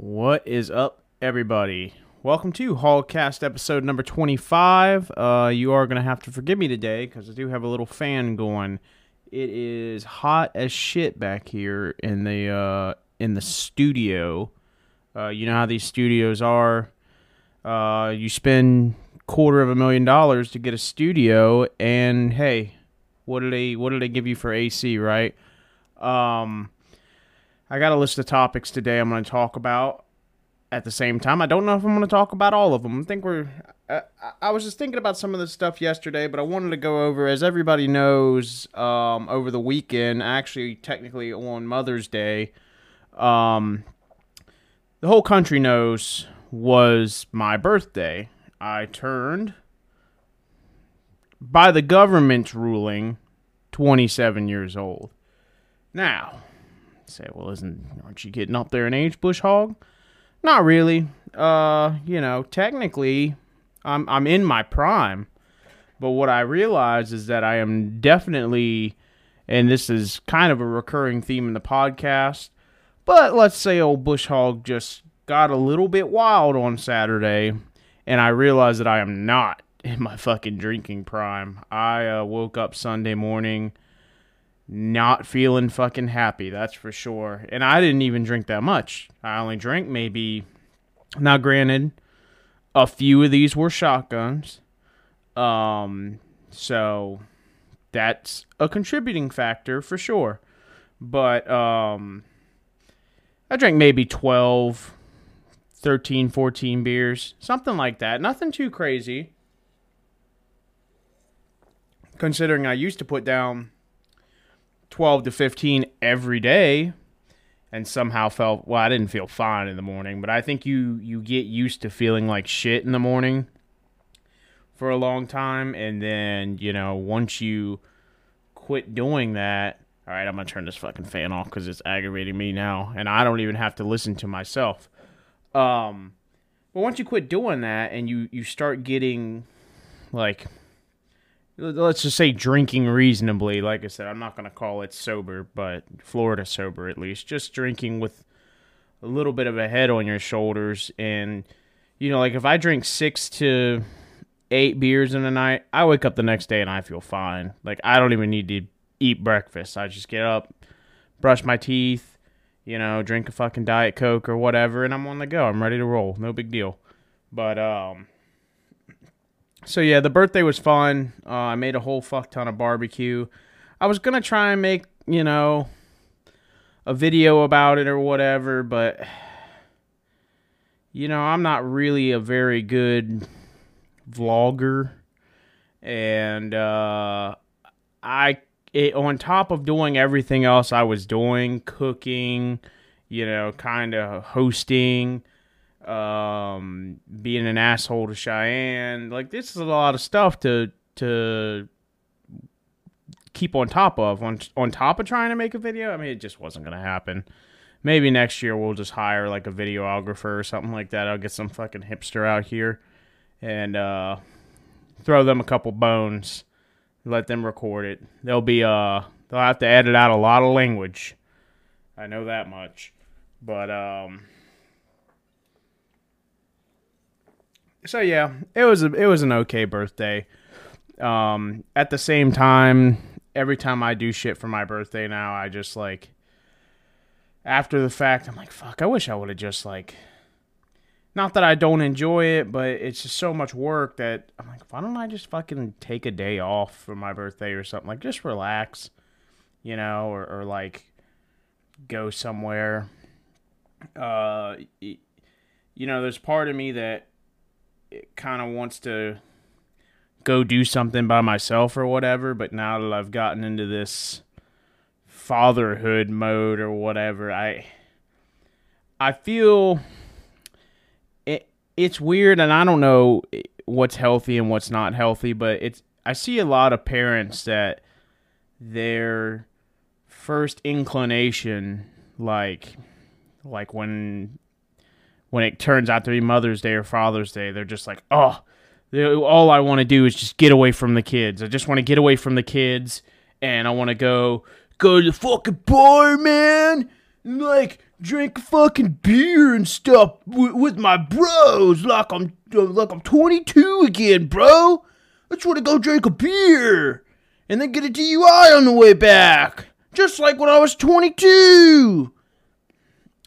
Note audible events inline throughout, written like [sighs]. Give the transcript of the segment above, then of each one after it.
What is up, everybody? Welcome to Hogcast episode number 25. Uh, you are going to have to forgive me today because I do have a little fan going. It is hot as shit back here in the uh, in the studio. Uh, you know how these studios are. Uh, you spend quarter of a million dollars to get a studio, and hey, what do they what do they give you for AC, right? Um, I got a list of topics today I'm going to talk about. At the same time, I don't know if I'm going to talk about all of them. I think we're. I, I was just thinking about some of this stuff yesterday, but I wanted to go over, as everybody knows, um, over the weekend, actually, technically on Mother's Day, um, the whole country knows was my birthday. I turned, by the government's ruling, 27 years old. Now, say, well, isn't aren't you getting up there in age, bush hog? Not really. Uh, you know, technically, I'm I'm in my prime, but what I realize is that I am definitely, and this is kind of a recurring theme in the podcast. But let's say old bush hog just got a little bit wild on Saturday, and I realized that I am not [laughs] in my fucking drinking prime. I uh, woke up Sunday morning not feeling fucking happy, that's for sure. And I didn't even drink that much. I only drank maybe now granted a few of these were shotguns. Um so that's a contributing factor for sure. But um I drank maybe 12 13 14 beers, something like that. Nothing too crazy. Considering I used to put down 12 to 15 every day and somehow felt well I didn't feel fine in the morning, but I think you you get used to feeling like shit in the morning for a long time and then, you know, once you quit doing that, all right, I'm to turn this fucking fan off cuz it's aggravating me now and I don't even have to listen to myself. Um but once you quit doing that and you you start getting like let's just say drinking reasonably. Like I said, I'm not going to call it sober, but Florida sober at least. Just drinking with a little bit of a head on your shoulders. And, you know, like if I drink six to eight beers in a night, I wake up the next day and I feel fine. Like I don't even need to eat breakfast. I just get up, brush my teeth, you know, drink a fucking Diet Coke or whatever, and I'm on the go. I'm ready to roll. No big deal. But, um, so yeah, the birthday was fun. Uh, I made a whole fuck ton of barbecue. I was gonna try and make you know a video about it or whatever, but you know I'm not really a very good vlogger, and uh, I it, on top of doing everything else I was doing, cooking, you know, kind of hosting um, being an asshole to Cheyenne. Like this is a lot of stuff to to keep on top of. On on top of trying to make a video, I mean, it just wasn't gonna happen. Maybe next year we'll just hire like a videographer or something like that. I'll get some fucking hipster out here and uh, throw them a couple bones. Let them record it. They'll be uh they'll have to edit out a lot of language. I know that much. But um so yeah, it was a, it was an okay birthday. Um, at the same time, every time I do shit for my birthday now, I just like after the fact, I'm like, fuck, I wish I would have just like not that I don't enjoy it, but it's just so much work that I'm like, why don't I just fucking take a day off for my birthday or something? Like just relax, you know, or, or like go somewhere. Uh, you know, there's part of me that kind of wants to go do something by myself or whatever, but now that I've gotten into this fatherhood mode or whatever, I I feel it it's weird and I don't know what's healthy and what's not healthy, but it's I see a lot of parents that their first inclination like like when when it turns out to be Mother's Day or Father's Day, they're just like, oh, all I want to do is just get away from the kids. I just want to get away from the kids, and I want to go go to the fucking bar, man. And like drink fucking beer and stuff with my bros like I'm like I'm 22 again, bro. I just want to go drink a beer and then get a DUI on the way back, just like when I was 22.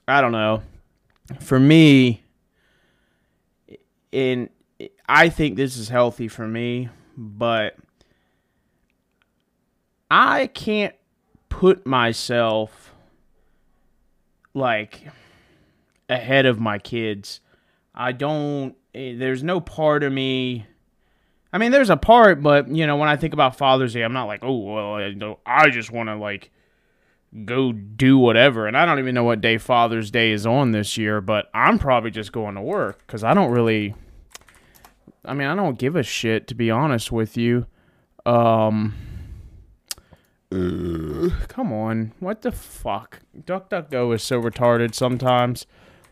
I don't know. For me, in I think this is healthy for me, but I can't put myself like ahead of my kids. I don't eh, there's no part of me I mean there's a part but you know when I think about Father's Day I'm not like, "Oh, well, I, I just want to like go do whatever." And I don't even know what day Father's Day is on this year, but I'm probably just going to work cuz I don't really I mean, I don't give a shit to be honest with you. Um come on. What the fuck? DuckDuckGo is so retarded sometimes.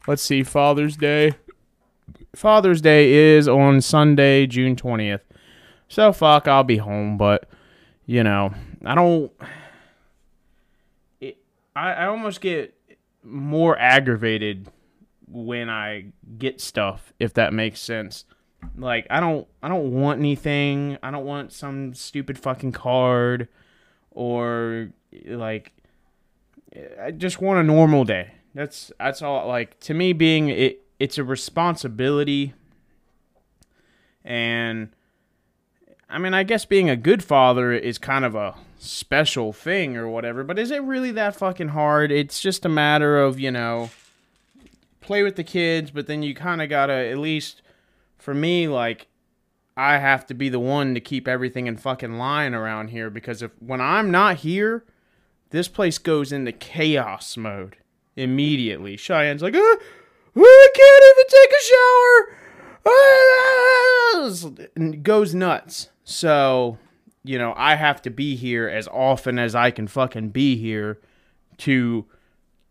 Let's see. Father's Day. Father's Day is on Sunday, June 20th. So fuck, I'll be home, but you know, I don't I I almost get more aggravated when I get stuff if that makes sense. Like I don't I don't want anything. I don't want some stupid fucking card or like I just want a normal day. That's that's all like to me being it it's a responsibility and I mean, I guess being a good father is kind of a special thing or whatever, but is it really that fucking hard? It's just a matter of, you know, play with the kids, but then you kind of got to at least for me like I have to be the one to keep everything in fucking line around here because if when I'm not here, this place goes into chaos mode immediately. Cheyenne's like, ah, I can't even take a shower. And [laughs] goes nuts. So, you know, I have to be here as often as I can fucking be here to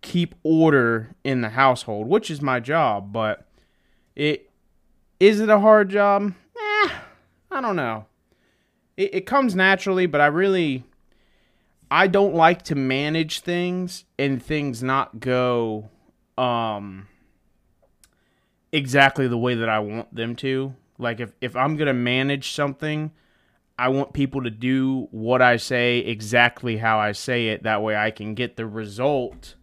keep order in the household, which is my job, but it is it a hard job? I don't know. It, it comes naturally, but I really I don't like to manage things and things not go um exactly the way that I want them to. Like if if I'm going to manage something, I want people to do what I say exactly how I say it that way I can get the result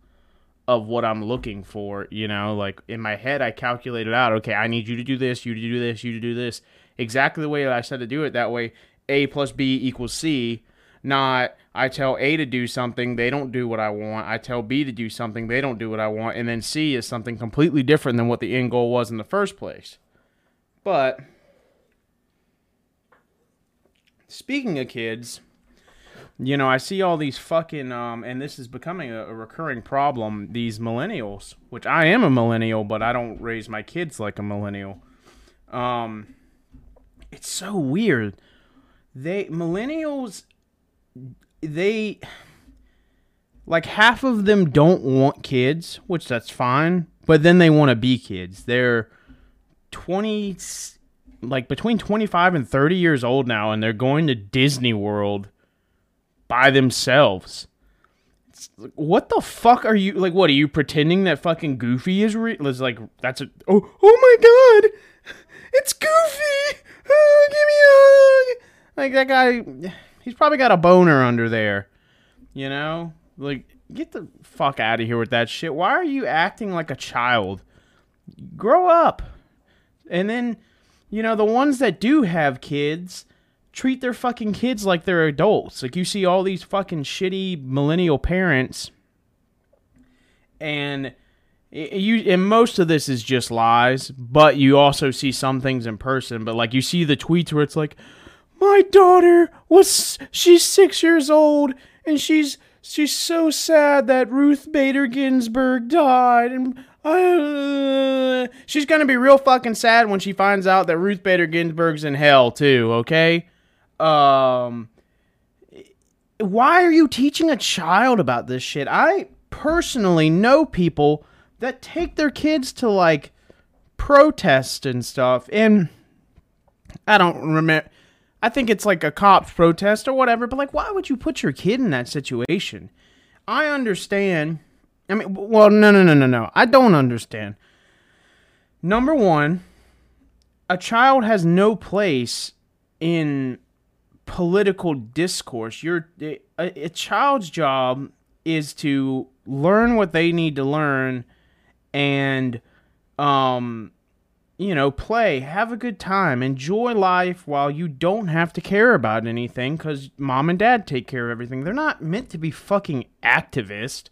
of what I'm looking for, you know, like in my head I calculated out, okay, I need you to do this, you to do this, you to do this exactly the way that I said to do it. That way, A plus B equals C. Not I tell A to do something, they don't do what I want. I tell B to do something, they don't do what I want. And then C is something completely different than what the end goal was in the first place. But speaking of kids, you know, I see all these fucking, um, and this is becoming a, a, recurring problem. These millennials, which I am a millennial, but I don't raise my kids like a millennial. Um, it's so weird. They millennials they like half of them don't want kids, which that's fine, but then they want to be kids. They're 20 like between 25 and 30 years old now and they're going to Disney World by themselves. what the fuck are you like what are you pretending that fucking Goofy is real? Is like that's a Oh, oh my god. It's Goofy oh, give me a hug. Like that guy, he's probably got a boner under there. You know, like get the fuck out of here with that shit. Why are you acting like a child? Grow up. And then, you know, the ones that do have kids treat their fucking kids like they're adults. Like you see all these fucking shitty millennial parents and you and most of this is just lies, but you also see some things in person. But like you see the tweets where it's like, my daughter was she's six years old and she's she's so sad that Ruth Bader Ginsburg died and [sighs] she's gonna be real fucking sad when she finds out that Ruth Bader Ginsburg's in hell too. Okay, um, why are you teaching a child about this shit? I personally know people that take their kids to like protest and stuff. And I don't remember. I think it's like a cops protest or whatever, but like, why would you put your kid in that situation? I understand I mean, well, no, no, no, no, no. I don't understand. Number one, a child has no place in political discourse. You're a, a child's job is to learn what they need to learn and um you know, play, have a good time, enjoy life while you don't have to care about anything cuz mom and dad take care of everything. They're not meant to be fucking activists.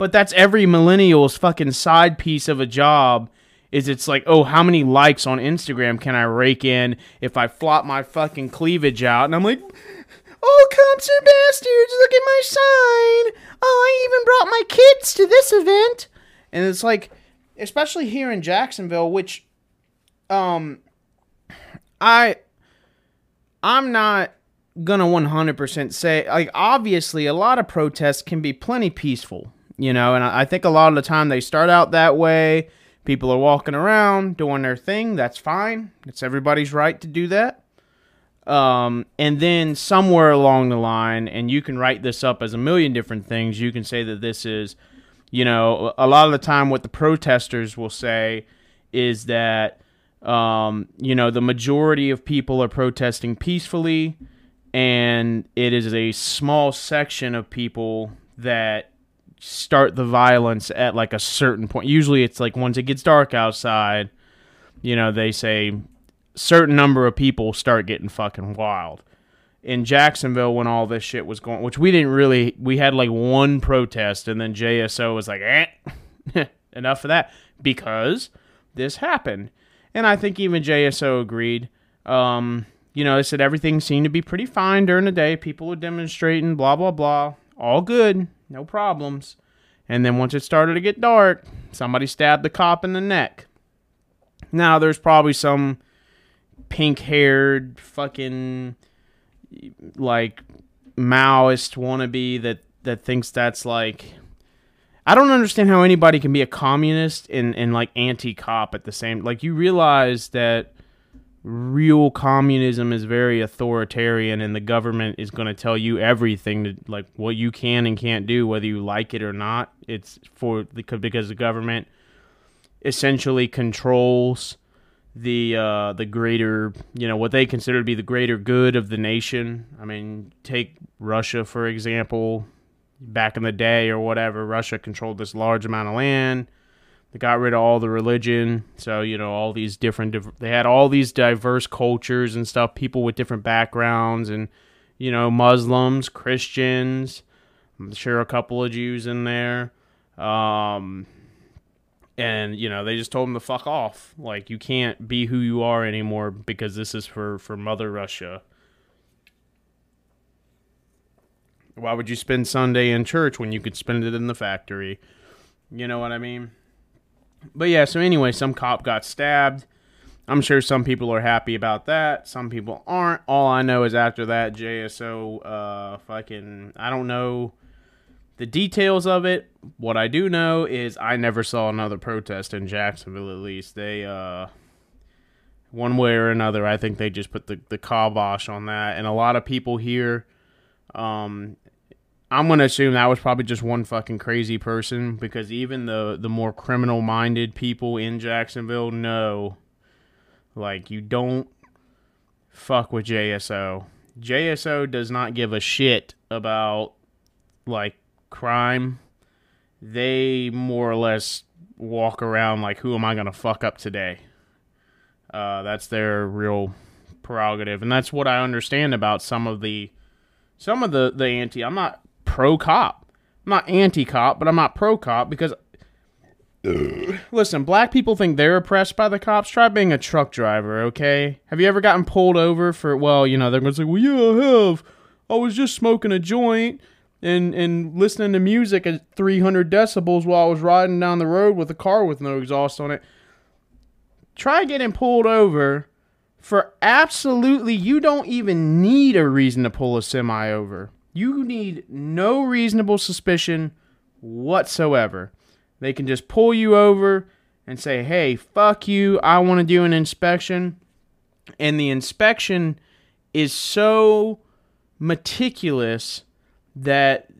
But that's every millennial's fucking side piece of a job is it's like, oh, how many likes on Instagram can I rake in if I flop my fucking cleavage out? And I'm like, oh, cops are bastards. Look at my sign. Oh, I even brought my kids to this event. And it's like, especially here in Jacksonville, which, um, I, I'm not gonna 100% say, like, obviously, a lot of protests can be plenty peaceful, you know, and I think a lot of the time they start out that way People are walking around doing their thing. That's fine. It's everybody's right to do that. Um, and then somewhere along the line, and you can write this up as a million different things. You can say that this is, you know, a lot of the time what the protesters will say is that, um, you know, the majority of people are protesting peacefully, and it is a small section of people that start the violence at like a certain point. Usually it's like once it gets dark outside, you know, they say certain number of people start getting fucking wild. In Jacksonville when all this shit was going, which we didn't really we had like one protest and then JSO was like, "Eh, [laughs] enough of that" because this happened. And I think even JSO agreed. Um, you know, they said everything seemed to be pretty fine during the day. People were demonstrating, blah blah blah, all good no problems. And then once it started to get dark, somebody stabbed the cop in the neck. Now there's probably some pink-haired fucking like Maoist wannabe that that thinks that's like I don't understand how anybody can be a communist and, and like anti cop at the same like you realize that real communism is very authoritarian and the government is going to tell you everything to, like what you can and can't do whether you like it or not. It's for because the government essentially controls the uh, the greater you know what they consider to be the greater good of the nation. I mean take russia for example. Back in the day or whatever russia controlled this large amount of land they got rid of all the religion, so you know all these different. They had all these diverse cultures and stuff. People with different backgrounds, and you know Muslims, Christians. I'm sure a couple of Jews in there. Um, and you know they just told them to fuck off. Like you can't be who you are anymore because this is for for Mother Russia. Why would you spend Sunday in church when you could spend it in the factory? You know what I mean? But yeah, so anyway, some cop got stabbed. I'm sure some people are happy about that. Some people aren't. All I know is after that, JSO, uh, fucking, I don't know the details of it. What I do know is I never saw another protest in Jacksonville, at least. They, uh, one way or another, I think they just put the, the kibosh on that. And a lot of people here, um, I'm gonna assume that was probably just one fucking crazy person because even the the more criminal minded people in Jacksonville know, like you don't fuck with JSO. JSO does not give a shit about like crime. They more or less walk around like, who am I gonna fuck up today? Uh, that's their real prerogative, and that's what I understand about some of the some of the the anti. I'm not pro cop. I'm not anti cop, but I'm not pro cop because. Listen, black people think they're oppressed by the cops. Try being a truck driver, okay? Have you ever gotten pulled over for, well, you know, they're going to say, well, yeah, I have. I was just smoking a joint and, and listening to music at 300 decibels while I was riding down the road with a car with no exhaust on it. Try getting pulled over for absolutely, you don't even need a reason to pull a semi over. You need no reasonable suspicion whatsoever. They can just pull you over and say, hey, fuck you, I want to do an inspection. And the inspection is so meticulous that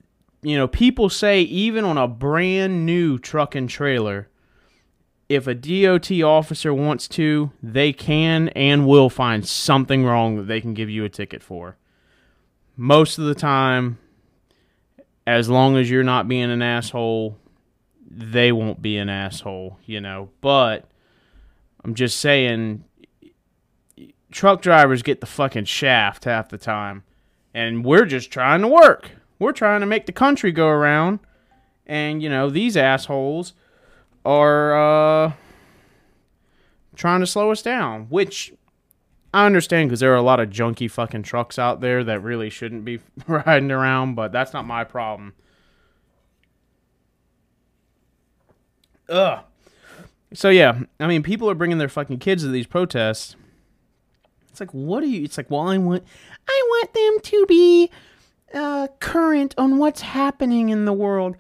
you know, people say even on a brand new truck and trailer, if a DOT officer wants to, they can and will find something wrong that they can give you a ticket for. Most of the time, as long as you're not being an asshole, they won't be an asshole, you know. But I'm just saying, truck drivers get the fucking shaft half the time. And we're just trying to work. We're trying to make the country go around. And, you know, these assholes are uh, trying to slow us down, which I understand because there are a lot of junky fucking trucks out there that really shouldn't be [laughs] riding around, but that's not my problem. Ugh. So yeah, I mean, people are bringing their fucking kids to these protests. It's like, what do you? It's like, well, I want, I want them to be uh, current on what's happening in the world.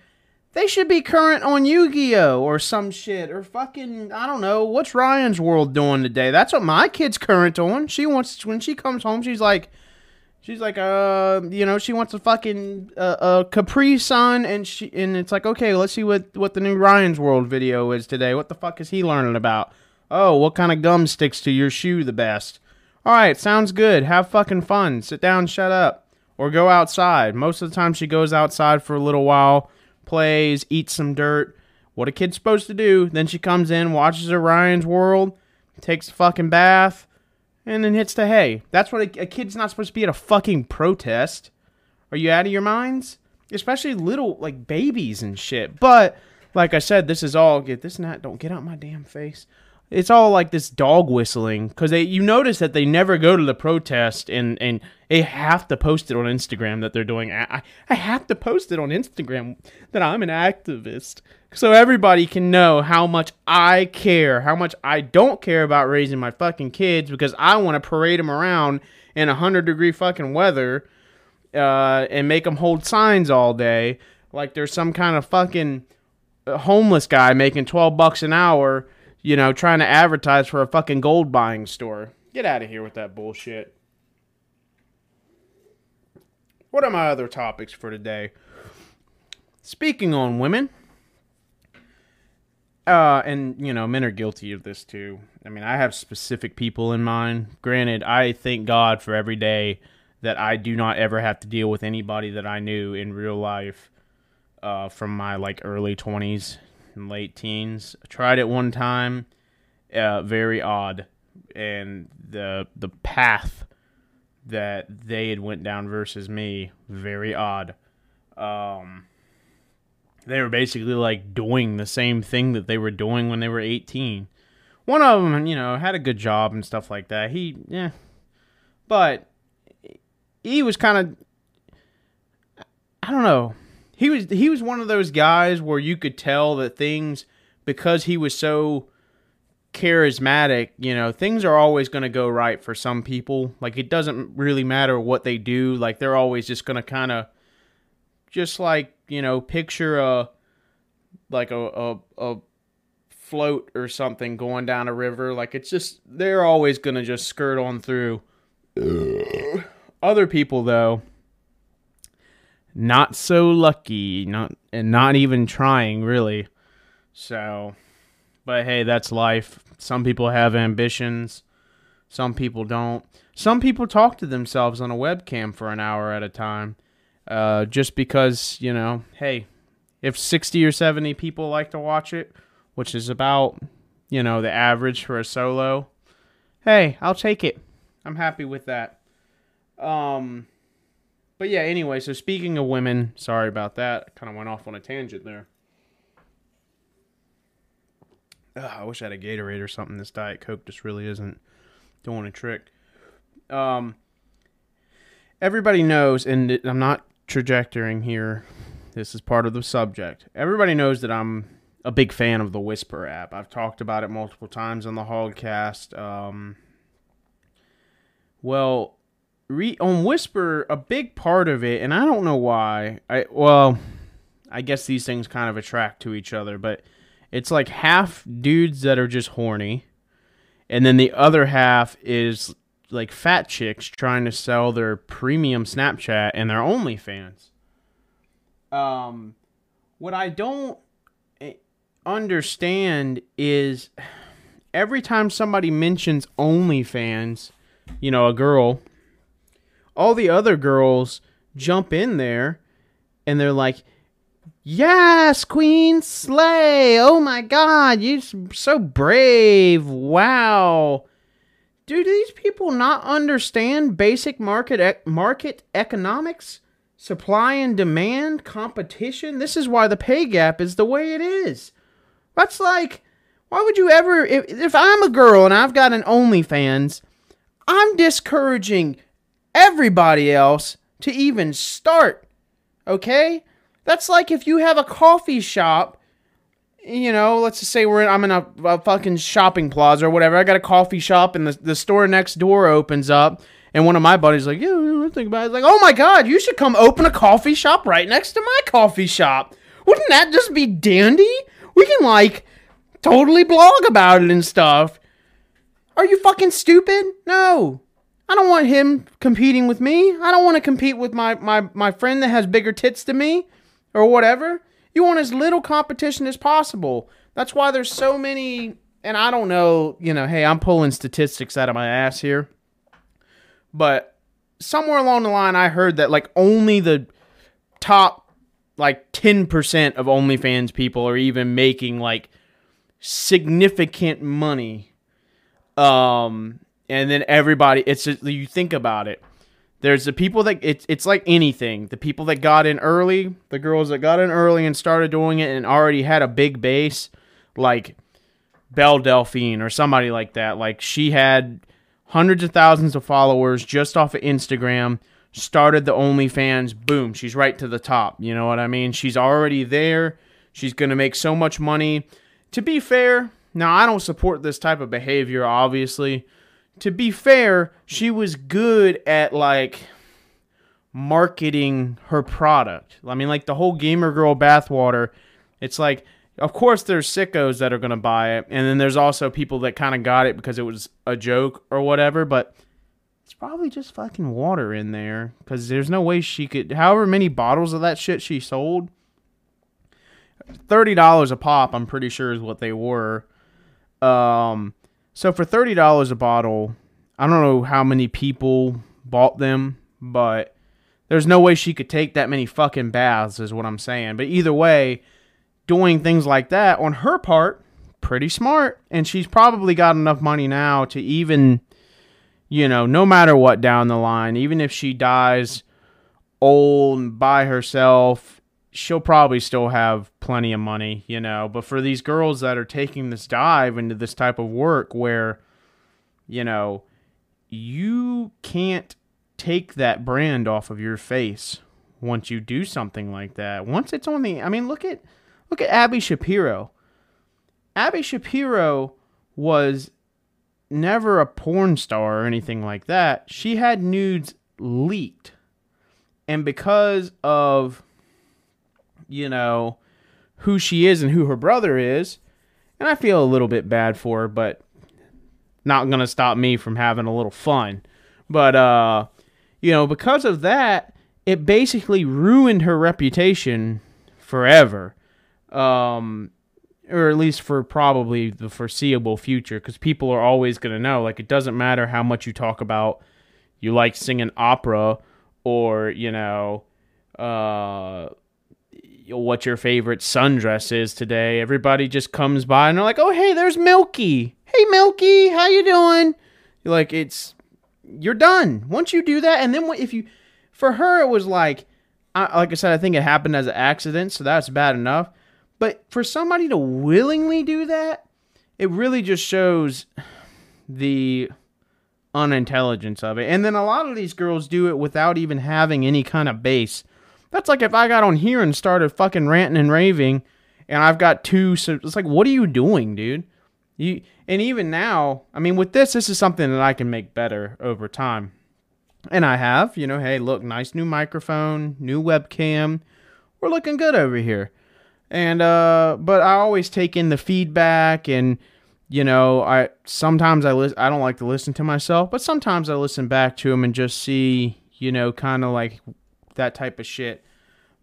They should be current on Yu-Gi-Oh or some shit or fucking I don't know what's Ryan's World doing today. That's what my kid's current on. She wants when she comes home, she's like, she's like, uh, you know, she wants a fucking uh, uh Capri Sun, and she and it's like, okay, let's see what what the new Ryan's World video is today. What the fuck is he learning about? Oh, what kind of gum sticks to your shoe the best? All right, sounds good. Have fucking fun. Sit down, shut up, or go outside. Most of the time, she goes outside for a little while plays, eats some dirt. What a kid's supposed to do. Then she comes in, watches Ryan's World, takes a fucking bath, and then hits the hay. That's what a, a kid's not supposed to be at a fucking protest. Are you out of your minds? Especially little like babies and shit. But like I said, this is all get this not don't get out my damn face it's all like this dog whistling because they you notice that they never go to the protest and and they have to post it on Instagram that they're doing. I I have to post it on Instagram that I'm an activist so everybody can know how much I care, how much I don't care about raising my fucking kids because I want to parade them around in a hundred degree fucking weather, uh, and make them hold signs all day like there's some kind of fucking uh, homeless guy making twelve bucks an hour you know, trying to advertise for a fucking gold buying store. Get out of here with that bullshit. What are my other topics for today? Speaking on women, uh, and you know, men are guilty of this too. I mean, I have specific people in mind. Granted, I thank God for every day that I do not ever have to deal with anybody that I knew in real life uh, from my like early 20s and late teens. Tried it one time, uh, very odd, and the the path that they had went down versus me, very odd. Um, they were basically like doing the same thing that they were doing when they were 18. One of them, you know, had a good job and stuff like that. He, yeah, but he was kind of, I don't know he was he was one of those guys where you could tell that things because he was so charismatic, you know, things are always going to go right for some people. Like it doesn't really matter what they do, like they're always just going to kind of just like, you know, picture a like a, a a float or something going down a river, like it's just they're always going to just skirt on through. Other people though, not so lucky, not and not even trying really. So, but hey, that's life. Some people have ambitions, some people don't. Some people talk to themselves on a webcam for an hour at a time, uh, just because you know, hey, if sixty or seventy people like to watch it, which is about you know the average for a solo, hey, I'll take it. I'm happy with that. Um, but yeah, anyway, so speaking of women, sorry about that. I kind of went off on a tangent there. Ugh, I wish I had a Gatorade or something. This Diet Coke just really isn't doing a trick. Um, everybody knows, and I'm not trajectoring here. This is part of the subject. Everybody knows that I'm a big fan of the Whisper app. I've talked about it multiple times on the Hogcast. Um, well, re- on Whisper, a big part of it, and I don't know why. I well, I guess these things kind of attract to each other, but it's like half dudes that are just horny, and then the other half is like fat chicks trying to sell their premium Snapchat and their OnlyFans. Um, what I don't eh, understand is every time somebody mentions OnlyFans, you know, a girl, all the other girls jump in there and they're like, Yes, Queen Slay. Oh my god, you're so brave. Wow. Do these people not understand basic market market economics? Supply and demand, competition? This is why the pay gap is the way it is. That's like why would you ever if, if I'm a girl and I've got an OnlyFans, I'm discouraging everybody else to even start. Okay? That's like if you have a coffee shop, you know, let's just say we're in, I'm in a, a fucking shopping plaza or whatever. I got a coffee shop and the, the store next door opens up. And one of my buddies like, yeah, think about it. Like, oh my god, you should come open a coffee shop right next to my coffee shop. Wouldn't that just be dandy? We can like totally blog about it and stuff. Are you fucking stupid? No. I don't want him competing with me. I don't want to compete with my, my, my friend that has bigger tits than me or whatever. You want as little competition as possible. That's why there's so many, and I don't know, you know, hey, I'm pulling statistics out of my ass here. But somewhere along the line, I heard that like only the top like 10% of OnlyFans people are even making like significant money. Um, and then everybody, it's just, you think about it. There's the people that it's it's like anything. The people that got in early, the girls that got in early and started doing it and already had a big base, like Belle Delphine or somebody like that. Like she had hundreds of thousands of followers just off of Instagram, started the OnlyFans, boom, she's right to the top. You know what I mean? She's already there. She's going to make so much money. To be fair, now I don't support this type of behavior, obviously. To be fair, she was good at like marketing her product. I mean, like the whole Gamer Girl bathwater, it's like, of course, there's sickos that are going to buy it. And then there's also people that kind of got it because it was a joke or whatever. But it's probably just fucking water in there because there's no way she could, however many bottles of that shit she sold, $30 a pop, I'm pretty sure is what they were. Um, so for thirty dollars a bottle, I don't know how many people bought them, but there's no way she could take that many fucking baths, is what I'm saying. But either way, doing things like that on her part, pretty smart. And she's probably got enough money now to even, you know, no matter what down the line, even if she dies old by herself she'll probably still have plenty of money, you know. But for these girls that are taking this dive into this type of work where, you know, you can't take that brand off of your face once you do something like that. Once it's on the I mean, look at look at Abby Shapiro. Abby Shapiro was never a porn star or anything like that. She had nudes leaked. And because of you know, who she is and who her brother is. And I feel a little bit bad for her, but not going to stop me from having a little fun. But, uh, you know, because of that, it basically ruined her reputation forever. Um, or at least for probably the foreseeable future, because people are always going to know. Like, it doesn't matter how much you talk about you like singing opera or, you know, uh, what your favorite sundress is today. Everybody just comes by and they're like, "Oh, hey, there's Milky. Hey, Milky, how you doing?" You're like, it's you're done once you do that, and then if you, for her, it was like, I, like I said, I think it happened as an accident, so that's bad enough. But for somebody to willingly do that, it really just shows the unintelligence of it. And then a lot of these girls do it without even having any kind of base. That's like if I got on here and started fucking ranting and raving, and I've got two. So it's like, what are you doing, dude? You and even now, I mean, with this, this is something that I can make better over time, and I have. You know, hey, look, nice new microphone, new webcam. We're looking good over here, and uh, but I always take in the feedback and you know, I sometimes I listen. I don't like to listen to myself, but sometimes I listen back to them and just see, you know, kind of like that type of shit.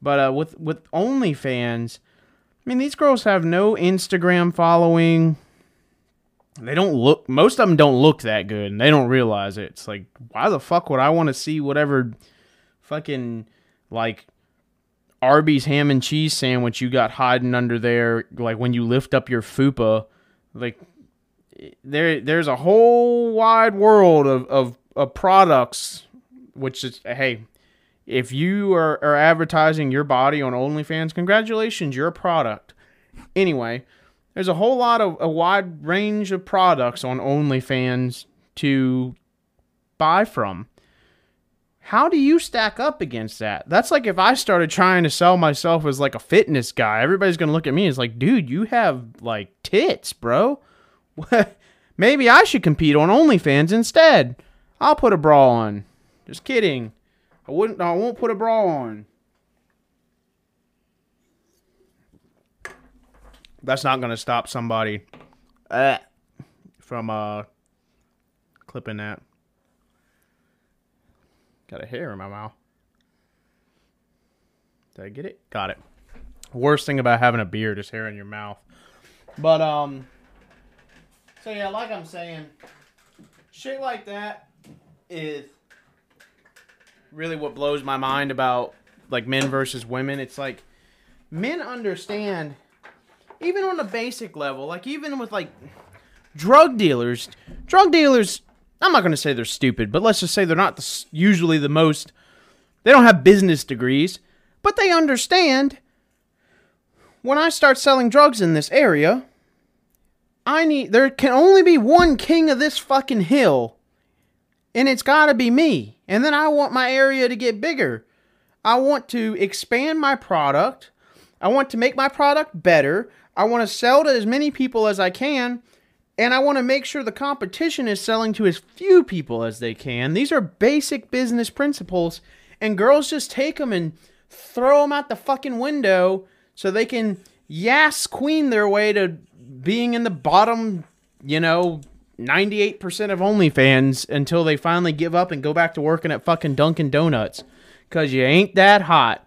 But uh, with with OnlyFans, I mean, these girls have no Instagram following. They don't look. Most of them don't look that good, and they don't realize it. It's like, why the fuck would I want to see whatever fucking like Arby's ham and cheese sandwich you got hiding under there? Like when you lift up your fupa, like there there's a whole wide world of of, of products. Which is hey, if you are, are advertising your body on OnlyFans, congratulations, you're a product. Anyway, there's a whole lot of a wide range of products on OnlyFans to buy from. How do you stack up against that? That's like if I started trying to sell myself as like a fitness guy, everybody's gonna look at me as like, dude, you have like tits, bro. [laughs] Maybe I should compete on OnlyFans instead. I'll put a bra on. Just kidding. I wouldn't. I won't put a bra on. That's not gonna stop somebody uh, from uh clipping that. Got a hair in my mouth. Did I get it? Got it. Worst thing about having a beard is hair in your mouth. But um. So yeah, like I'm saying, shit like that is really what blows my mind about like men versus women. It's like men understand even on a basic level, like even with like drug dealers, drug dealers, I'm not going to say they're stupid, but let's just say they're not the, usually the most they don't have business degrees, but they understand when I start selling drugs in this area, I need there can only be one king of this fucking hill and it's got to be me. And then I want my area to get bigger. I want to expand my product. I want to make my product better. I want to sell to as many people as I can. And I want to make sure the competition is selling to as few people as they can. These are basic business principles. And girls just take them and throw them out the fucking window so they can yas queen their way to being in the bottom, you know, 98% of OnlyFans until they finally give up and go back to working at fucking Dunkin' Donuts. Because you ain't that hot.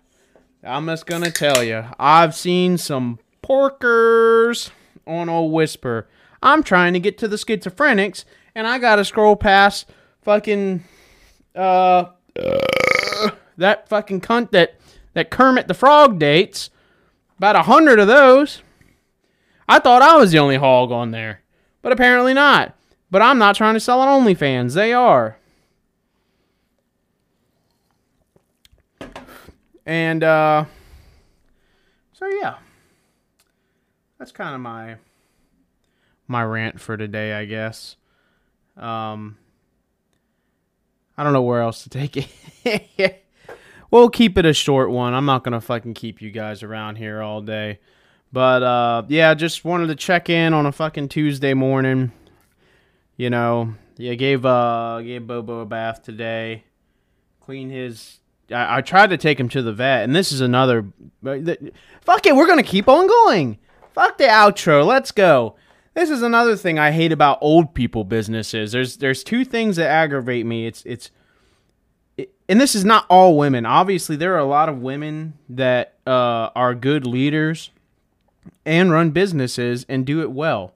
I'm just going to tell you. I've seen some porkers on old Whisper. I'm trying to get to the schizophrenics, and I got to scroll past fucking, uh, uh, that fucking cunt that, that Kermit the Frog dates. About a hundred of those. I thought I was the only hog on there, but apparently not. But I'm not trying to sell on OnlyFans. They are. And uh so yeah. That's kind of my my rant for today, I guess. Um I don't know where else to take it. [laughs] we'll keep it a short one. I'm not going to fucking keep you guys around here all day. But uh yeah, just wanted to check in on a fucking Tuesday morning you know, yeah, gave uh gave Bobo a bath today. Clean his. I, I tried to take him to the vet, and this is another. Fuck it, we're gonna keep on going. Fuck the outro. Let's go. This is another thing I hate about old people businesses. There's there's two things that aggravate me. It's it's and this is not all women. Obviously, there are a lot of women that uh, are good leaders and run businesses and do it well.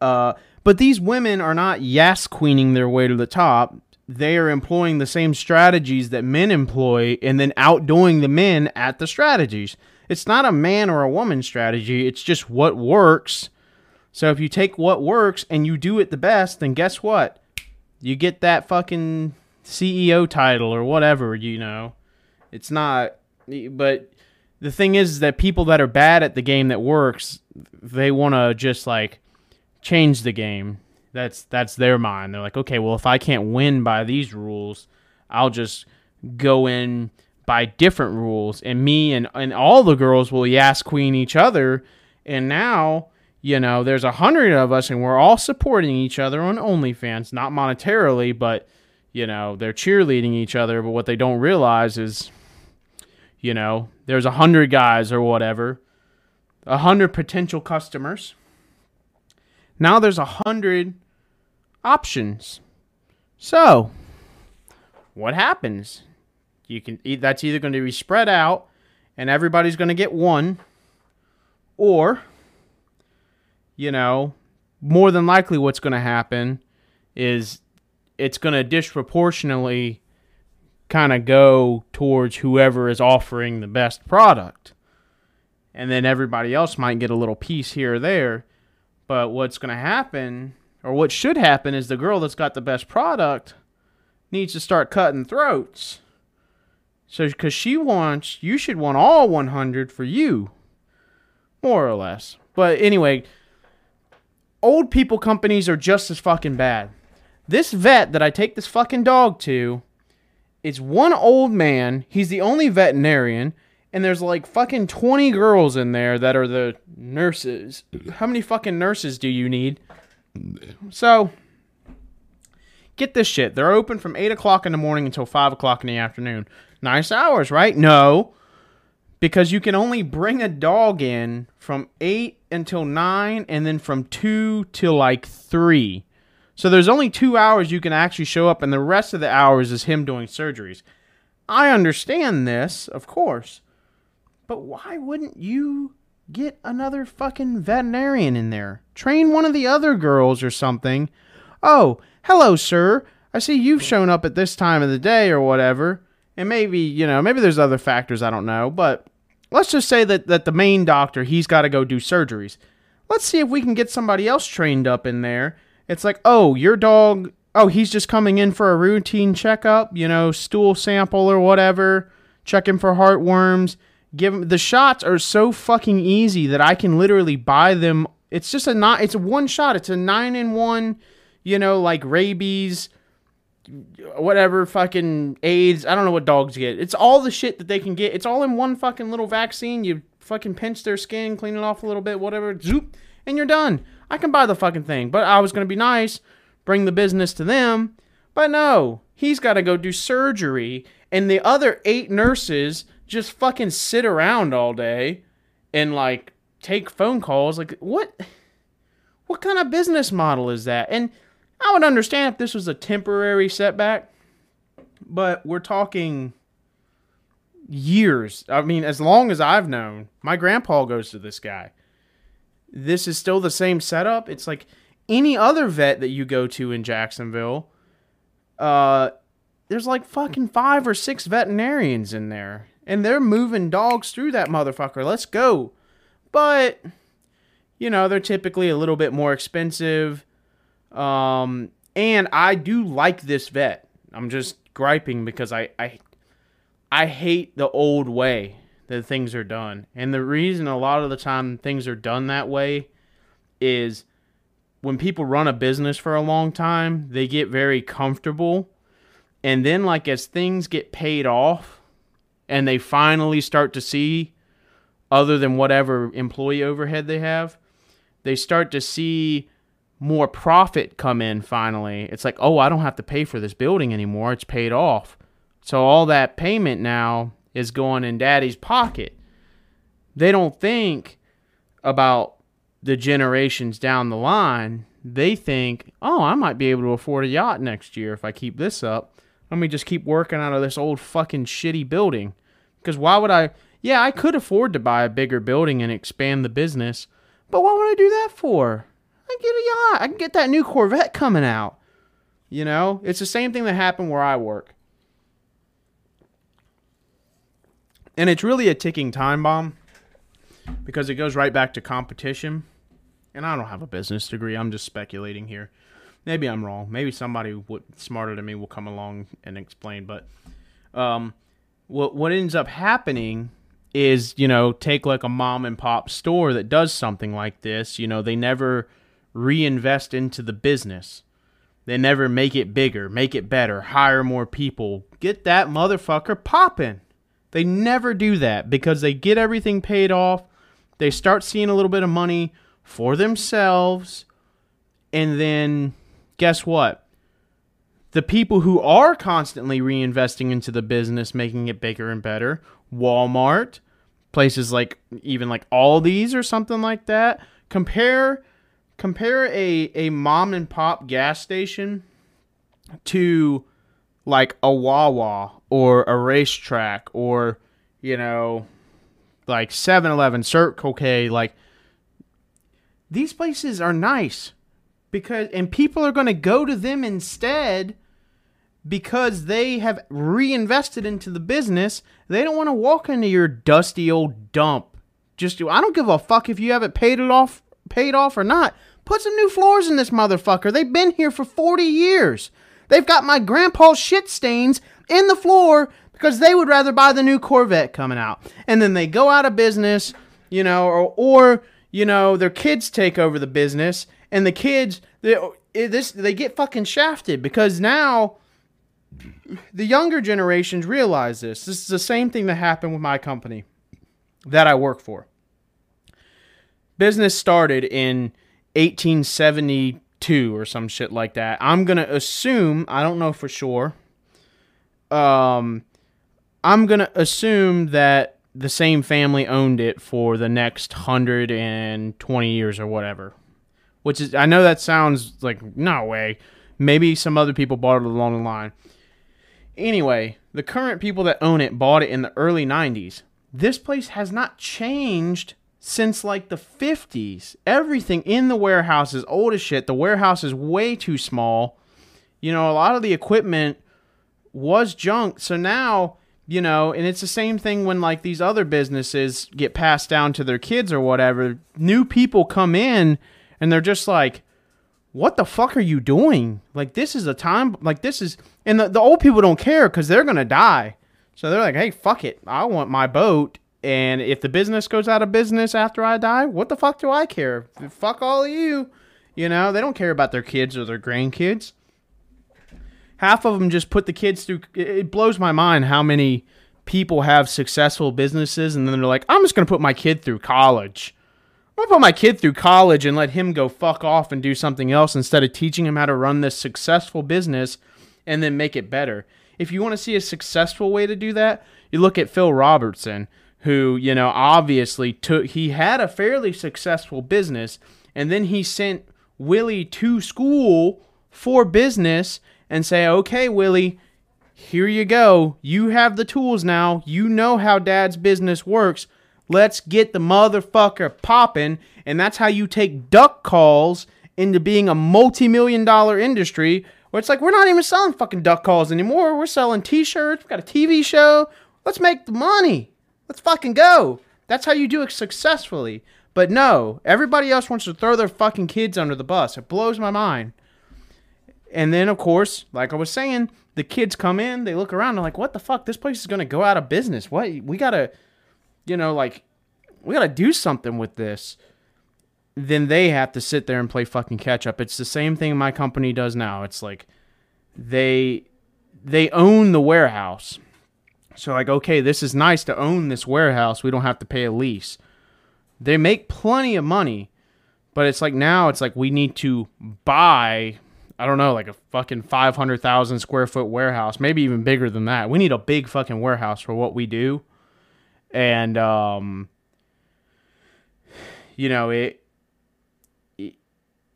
Uh, but these women are not yes queening their way to the top. They are employing the same strategies that men employ and then outdoing the men at the strategies. It's not a man or a woman strategy, it's just what works. So if you take what works and you do it the best, then guess what? You get that fucking CEO title or whatever, you know. It's not but the thing is that people that are bad at the game that works, they want to just like change the game. That's that's their mind. They're like, okay, well, if I can't win by these rules, I'll just go in by different rules, and me and and all the girls will yas queen each other, and now you know there's a hundred of us, and we're all supporting each other on OnlyFans, not monetarily, but you know they're cheerleading each other. But what they don't realize is, you know, there's a hundred guys or whatever, a hundred potential customers now there's a hundred options. So, what happens? You can that's either going to be spread out and everybody's going to get one, or, you know, more than likely what's going to happen is it's going to disproportionately kind of go towards whoever is offering the best product. And then everybody else might get a little piece here or there. But what's going to happen, or what should happen, is the girl that's got the best product needs to start cutting throats. So, because she wants, you should want all 100 for you, more or less. But anyway, old people companies are just as fucking bad. This vet that I take this fucking dog to, it's one old man. He's the only veterinarian, and there's like fucking 20 girls in there that are the nurses. [clears throat] How many fucking nurses do you need? So, get this shit. They're open from 8 o'clock in the morning until 5 o'clock in the afternoon. Nice hours, right? No. Because you can only bring a dog in from 8 until 9 and then from 2 till like 3. So there's only two hours you can actually show up, and the rest of the hours is him doing surgeries. I understand this, of course, but why wouldn't you get another fucking veterinarian in there? Train one of the other girls or something. Oh, hello, sir. I see you've shown up at this time of the day or whatever. And maybe, you know, maybe there's other factors I don't know, but let's just say that, that the main doctor, he's got to go do surgeries. Let's see if we can get somebody else trained up in there it's like, oh, your dog, oh, he's just coming in for a routine checkup, you know, stool sample or whatever, checking for heartworms. Give him the shots are so fucking easy that I can literally buy them. It's just a not. It's a one shot. It's a nine in one. You know, like rabies, whatever fucking AIDS. I don't know what dogs get. It's all the shit that they can get. It's all in one fucking little vaccine. You fucking pinch their skin, clean it off a little bit, whatever, zoop, and you're done. I can buy the fucking thing. But I was to be nice, bring the business to them. But no, he's got to go do surgery. And the other eight nurses just fucking sit around all day and like take phone calls. Like, what? What kind of business model is that? And I would understand if this was a temporary setback, but we're talking years. I mean, as long as I've known, my grandpa goes to this guy this is still the same setup. It's like any other vet that you go to in Jacksonville. Uh, there's like fucking five or six veterinarians in there, and they're moving dogs through that motherfucker. Let's go. But you know, they're typically a little bit more expensive. Um, and I do like this vet. I'm just griping because I I I hate the old way that things are done. And the reason a lot of the time things are done that way is when people run a business for a long time, they get very comfortable. And then, like, as things get paid off and they finally start to see other than whatever employee overhead they have, they start to see more profit come in finally. It's like, oh, I don't have to pay for this building anymore. It's paid off. So all that payment now is going in daddy's pocket. They don't think about the generations down the line. They think, oh, I might be able to afford a yacht next year if I keep this up. Let me just keep working out of this old fucking shitty building. Because why would I? Yeah, I could afford to buy a bigger building and expand the business, but what would I do that for? I get a yacht. I can get that new Corvette coming out. You know, it's the same thing that happened where I work. And it's really a ticking time bomb because it goes right back to competition. And I don't have a business degree. I'm just speculating here. Maybe I'm wrong. Maybe somebody smarter than me will come along and explain. But um, what what ends up happening is you know take like a mom and pop store that does something like this. You know they never reinvest into the business. They never make it bigger, make it better, hire more people, get that motherfucker popping. They never do that because they get everything paid off. They start seeing a little bit of money for themselves. And then guess what? The people who are constantly reinvesting into the business, making it bigger and better, Walmart, places like even like Aldi's or something like that, compare compare a, a mom and pop gas station to like a Wawa or a RaceTrac or, you know, like 7-Eleven, Circle K, like these places are nice because and people are going to go to them instead because they have reinvested into the business. They don't want to walk into your dusty old dump. Just I don't give a fuck if you haven't paid it off paid off or not. Put some new floors in this motherfucker. They've been here for 40 years. They've got my grandpa's shit stains in the floor because they would rather buy the new Corvette coming out. And then they go out of business, you know, or, or you know, their kids take over the business and the kids they, this they get fucking shafted because now the younger generations realize this. This is the same thing that happened with my company that I work for. Business started in 1872 or some shit like that. I'm going to assume, I don't know for sure. Um I'm going to assume that the same family owned it for the next 120 years or whatever. Which is I know that sounds like no way. Maybe some other people bought it along the line. Anyway, the current people that own it bought it in the early 90s. This place has not changed since like the 50s. Everything in the warehouse is old as shit. The warehouse is way too small. You know, a lot of the equipment was junk. So now, you know, and it's the same thing when like these other businesses get passed down to their kids or whatever. New people come in and they're just like, what the fuck are you doing? Like, this is a time, like, this is, and the, the old people don't care because they're going to die. So they're like, hey, fuck it. I want my boat and if the business goes out of business after I die, what the fuck do I care? Fuck all of you. You know, they don't care about their kids or their grandkids. Half of them just put the kids through. It blows my mind how many people have successful businesses and then they're like, I'm just going to put my kid through college. I'm to put my kid through college and let him go fuck off and do something else instead of teaching him how to run this successful business and then make it better. If you want to see a successful way to do that, you look at Phil Robertson who, you know, obviously took he had a fairly successful business and then he sent Willie to school for business and say, "Okay, Willie, here you go. You have the tools now. You know how dad's business works. Let's get the motherfucker popping." And that's how you take duck calls into being a multi-million dollar industry where it's like we're not even selling fucking duck calls anymore. We're selling t-shirts. We've got a TV show. Let's make the money. Let's fucking go. That's how you do it successfully. But no, everybody else wants to throw their fucking kids under the bus. It blows my mind. And then, of course, like I was saying, the kids come in, they look around, they're like, what the fuck? This place is going to go out of business. What? We got to, you know, like, we got to do something with this. Then they have to sit there and play fucking catch up. It's the same thing my company does now. It's like they they own the warehouse so like, okay, this is nice to own this warehouse. We don't have to pay a lease. They make plenty of money, but it's like now it's like we need to buy I don't know, like a fucking 500,000 square foot warehouse, maybe even bigger than that. We need a big fucking warehouse for what we do. And um you know, it, it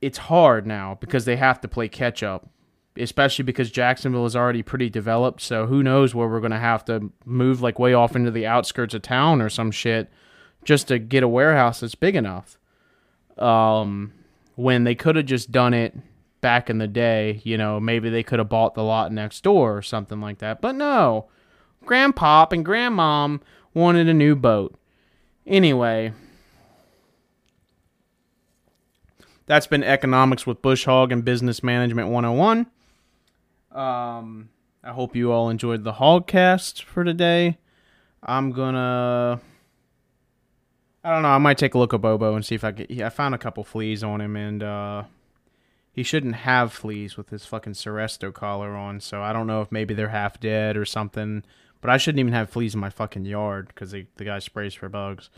it's hard now because they have to play catch up especially because Jacksonville is already pretty developed. So who knows where we're going to have to move like way off into the outskirts of town or some shit just to get a warehouse that's big enough. Um, when they could have just done it back in the day, you know, maybe they could have bought the lot next door or something like that. But no, Grandpop and Grandmom wanted a new boat. Anyway, that's been Economics with Bush Hog and Business Management 101. Um, I hope you all enjoyed the Hogcast for today. I'm gonna. I don't know. I might take a look at Bobo and see if I get. I found a couple fleas on him, and uh, he shouldn't have fleas with his fucking Seresto collar on. So I don't know if maybe they're half dead or something. But I shouldn't even have fleas in my fucking yard because the guy sprays for bugs.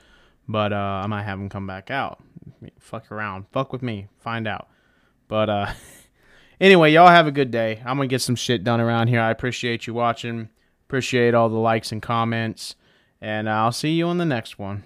But uh, I might have him come back out. Fuck around. Fuck with me. Find out. But uh. [laughs] Anyway, y'all have a good day. I'm going to get some shit done around here. I appreciate you watching. Appreciate all the likes and comments. And I'll see you on the next one.